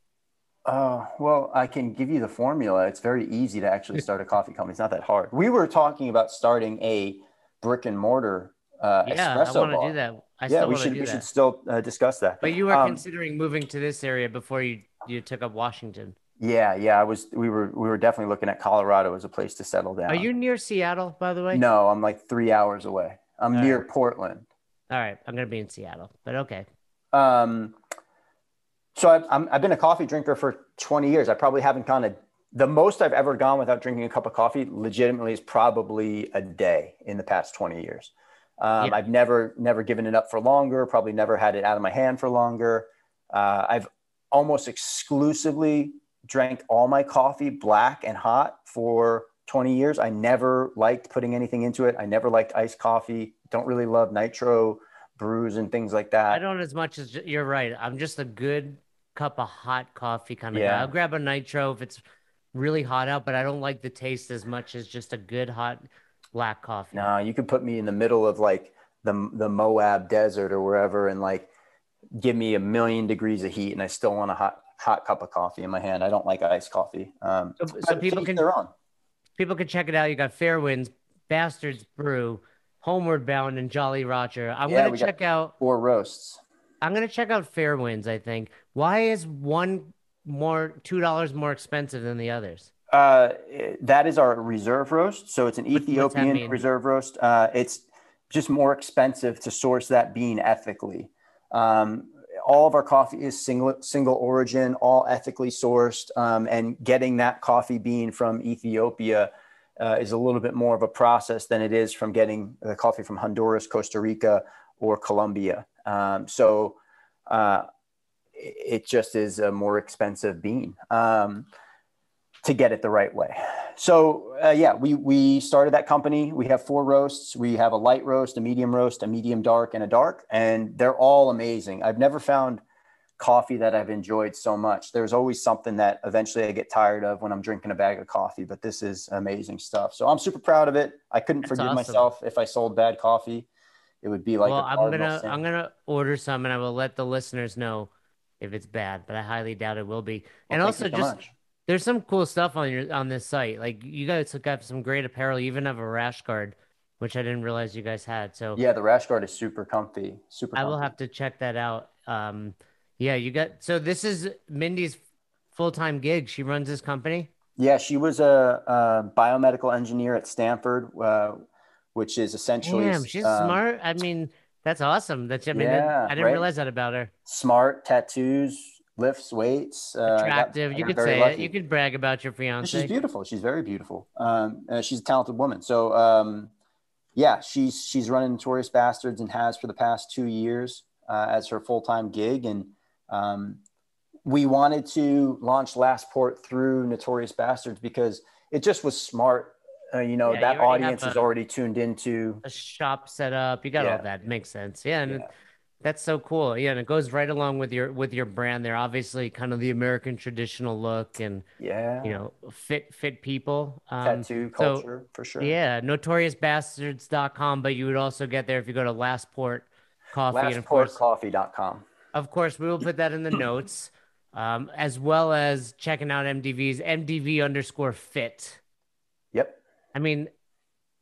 Uh, well, I can give you the formula. It's very easy to actually *laughs* start a coffee company. It's not that hard. We were talking about starting a brick and mortar uh, Yeah, espresso I want bar. to do that. I yeah, still we should we that. should still uh, discuss that. But you were Um, considering moving to this area before you you took up Washington. Yeah, yeah, I was. We were we were definitely looking at Colorado as a place to settle down. Are you near Seattle, by the way? No, I'm like three hours away. I'm All near right. Portland. All right, I'm gonna be in Seattle, but okay. Um, so I've, I'm, I've been a coffee drinker for 20 years. I probably haven't gone a, the most I've ever gone without drinking a cup of coffee legitimately is probably a day in the past 20 years. Um, Yeah. I've never, never given it up for longer, probably never had it out of my hand for longer. Uh, I've almost exclusively drank all my coffee black and hot for 20 years. I never liked putting anything into it. I never liked iced coffee. Don't really love nitro brews and things like that. I don't as much as you're right. I'm just a good cup of hot coffee kind of Yeah. guy. I'll grab a nitro if it's really hot out, but I don't like the taste as much as just a good hot black coffee. No, you could put me in the middle of like the the Moab desert or wherever, and like give me a million degrees of heat, and I still want a hot hot cup of coffee in my hand. I don't like iced coffee. Um, So, so people can their own. people can check it out. You got Fairwinds, Bastards Brew, Homeward Bound, and Jolly Roger. I'm Yeah, gonna check out. or roasts. I'm gonna check out Fairwinds. I think. Why is one more two dollars more expensive than the others? Uh, that is our reserve roast. So it's an What- Ethiopian reserve roast. Uh, it's just more expensive to source that bean ethically. Um, all of our coffee is single single origin, all ethically sourced, um, and getting that coffee bean from Ethiopia uh, is a little bit more of a process than it is from getting the coffee from Honduras, Costa Rica, or Colombia. Um, so uh, it just is a more expensive bean. Um, to get it the right way. So uh, yeah, we we started that company. We have four roasts. We have a light roast, a medium roast, a medium dark, and a dark, and they're all amazing. I've never found coffee that I've enjoyed so much. There's always something that eventually I get tired of when I'm drinking a bag of coffee, but this is amazing stuff. So I'm super proud of it. I couldn't That's forgive awesome. myself if I sold bad coffee. It would be like well, a I'm gonna sin. I'm gonna order some, and I will let the listeners know if it's bad, but I highly doubt it will be. and also, so just much. there's some cool stuff on your on this site. Like you guys got some great apparel. You even have a rash guard, which I didn't realize you guys had. So yeah, the rash guard is super comfy. Super. I will have to check that out. Um, yeah, you got so this is Mindy's full time gig. She runs this company. Yeah, she was a, a biomedical engineer at Stanford, uh, which is essentially Damn, she's um, smart. I mean, that's awesome. That's I mean, Yeah, I didn't right? realize that about her. smart, tattoos, lifts weights. Uh, I got- Attractive. You could say it. You could brag about your And fiance. She's beautiful. She's very beautiful. Um, she's a talented woman. So um, yeah, she's she's running Notorious Bastards and has for the past two years uh, as her full time gig. And um, we wanted to launch Last Port through Notorious Bastards because it just was smart. Uh, you know Yeah, that you audience is a- already tuned into. a shop set up. You got Yeah. all that. Makes sense. Yeah, and Yeah. that's so cool. Yeah, and it goes right along with your with your brand. They're obviously kind of the American traditional look and Yeah, you know fit fit people. Um, tattoo so- culture for sure. Yeah, notoriousbastards.com, but you would also get there if you go to Lastport Coffee and of course Lastportcoffee.com. of course, we will put that in the *clears throat* notes, um, as well as checking out MDV's MDV underscore fit. I mean,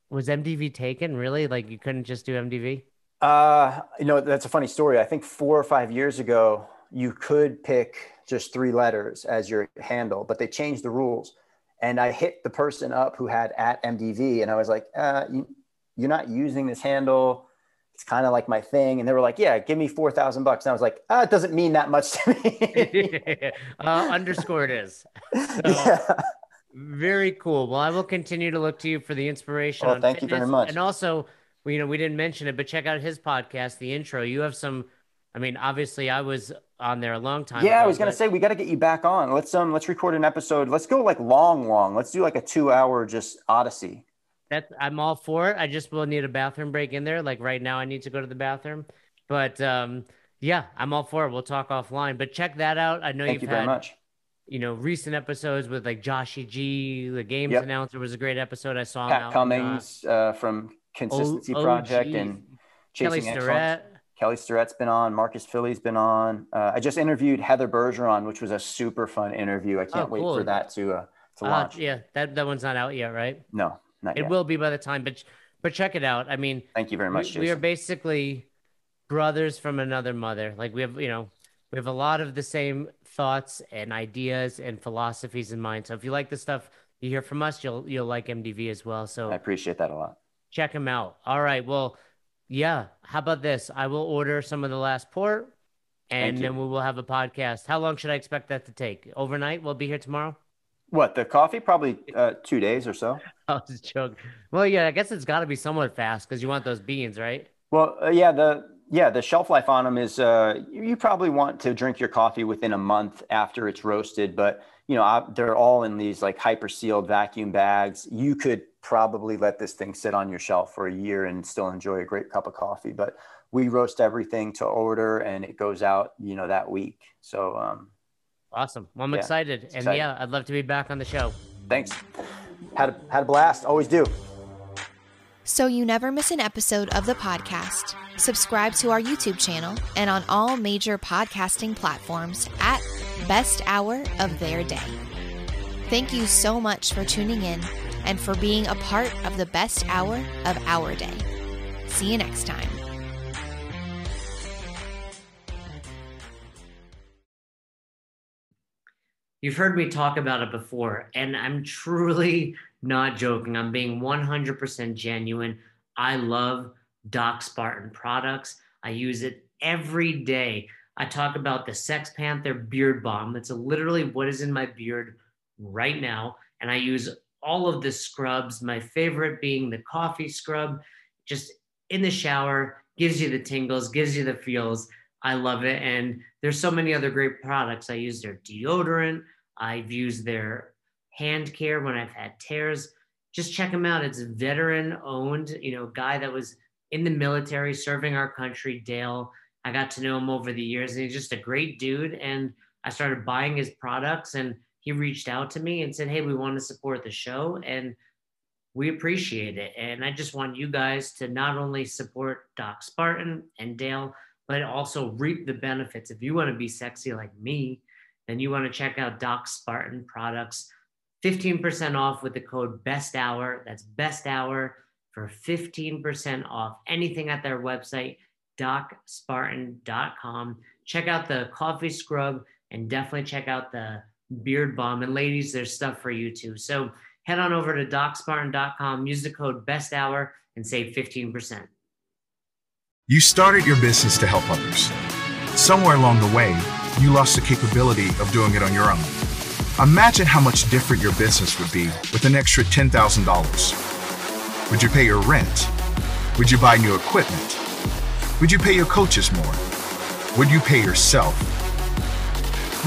was MDV taken really? Like you couldn't just do MDV? Uh, you know, that's a funny story. I think four or five years ago, you could pick just three letters as your handle, but they changed the rules. And I hit the person up who had at MDV, and I was like, uh, you, "You're not using this handle. It's kind of like my thing." And they were like, "Yeah, give me four thousand bucks." And I was like, ah, "It doesn't mean that much to me." *laughs* uh, underscore it is. *laughs* yeah. Very cool. Well, I will continue to look to you for the inspiration. Thank you very much. And also, you know, we didn't mention it, but check out his podcast, The Intro. You have some. I mean, obviously, I was on there a long time. Yeah, I was gonna but say we got to get you back on. Let's um, let's record an episode. Let's go like long, long. Let's do like a two-hour just odyssey. that I'm all for it. I just will need a bathroom break in there. Like right now, I need to go to the bathroom. But um, yeah, I'm all for it. We'll talk offline. But check that out. I know Thank you've you very had much. You know recent episodes with like Joshy G. The games Yep. announcer was a great episode. I saw Pat in, uh, Cummings uh, from Consistency O- Project and Kelly Chasing Excellence. Starrett. Kelly Starrett's been on. Marcus Filly's been on. Uh, I just interviewed Heather Bergeron, which was a super fun interview. I can't Oh, wait cool. for that to uh, to Uh, launch. yeah, that that one's not out yet, right? No, not It yet. will be by the time, but but check it out. I mean, Thank you very much, we, we are basically brothers from another mother. Like we have, you know, we have a lot of the same thoughts and ideas and philosophies in mind. So if you like the stuff you hear from us, you'll you'll like MDV as well. So I appreciate that a lot. check him out. All right. Well, yeah. How about this? I will order some of the last port, and then we will have a podcast. How long should I expect that to take? Overnight? We'll be here tomorrow. What the coffee? Probably uh, two days or so. *laughs* I was joking. Well, yeah. I guess it's got to be somewhat fast because you want those beans, right? Well, uh, yeah, the yeah, the shelf life on them is uh, you probably want to drink your coffee within a month after it's roasted, but you know they're all in these like hyper sealed vacuum bags. You could probably let this thing sit on your shelf for a year and still enjoy a great cup of coffee. But we roast everything to order, and it goes out you know that week. So um, awesome! Well, I'm yeah, excited, and excited. yeah, I'd love to be back on the show. Thanks. Had a, had a blast. Always do. So you never miss an episode of the podcast. Subscribe to our YouTube channel and on all major podcasting platforms at Best Hour of Their Day. Thank you so much for tuning in and for being a part of the best hour of our day. See you next time. You've heard me talk about it before, and I'm truly not joking. I'm being 100% genuine. I love Doc Spartan products. I use it every day. I talk about the Sex Panther Beard Balm. That's literally what is in my beard right now. And I use all of the scrubs, my favorite being the coffee scrub, just in the shower, gives you the tingles, gives you the feels. I love it. And there's so many other great products. I use their deodorant. I've used their hand care when I've had tears. Just check him out. It's veteran owned, you know, guy that was in the military serving our country, Dale. I got to know him over the years and he's just a great dude. And I started buying his products and he reached out to me and said, Hey, we want to support the show and we appreciate it. And I just want you guys to not only support Doc Spartan and Dale, but also reap the benefits. If you want to be sexy like me, then you want to check out Doc Spartan products. 15% off with the code best hour. That's best hour for 15% off anything at their website, docspartan.com. Check out the coffee scrub and definitely check out the beard balm. And ladies, there's stuff for you too. So head on over to docspartan.com, use the code best hour and save 15%. You started your business to help others. Somewhere along the way, you lost the capability of doing it on your own. Imagine how much different your business would be with an extra $10,000. Would you pay your rent? Would you buy new equipment? Would you pay your coaches more? Would you pay yourself?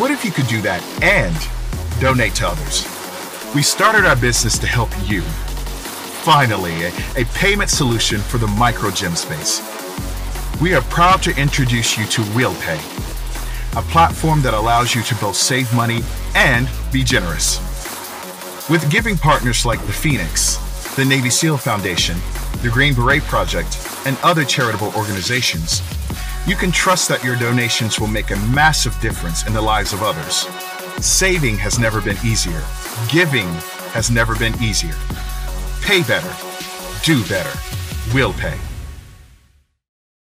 What if you could do that and donate to others? We started our business to help you. Finally, a, a payment solution for the micro gym space. We are proud to introduce you to WillPay a platform that allows you to both save money and be generous. With giving partners like the Phoenix, the Navy SEAL Foundation, the Green Beret Project, and other charitable organizations, you can trust that your donations will make a massive difference in the lives of others. Saving has never been easier. Giving has never been easier. Pay better. Do better. Will pay.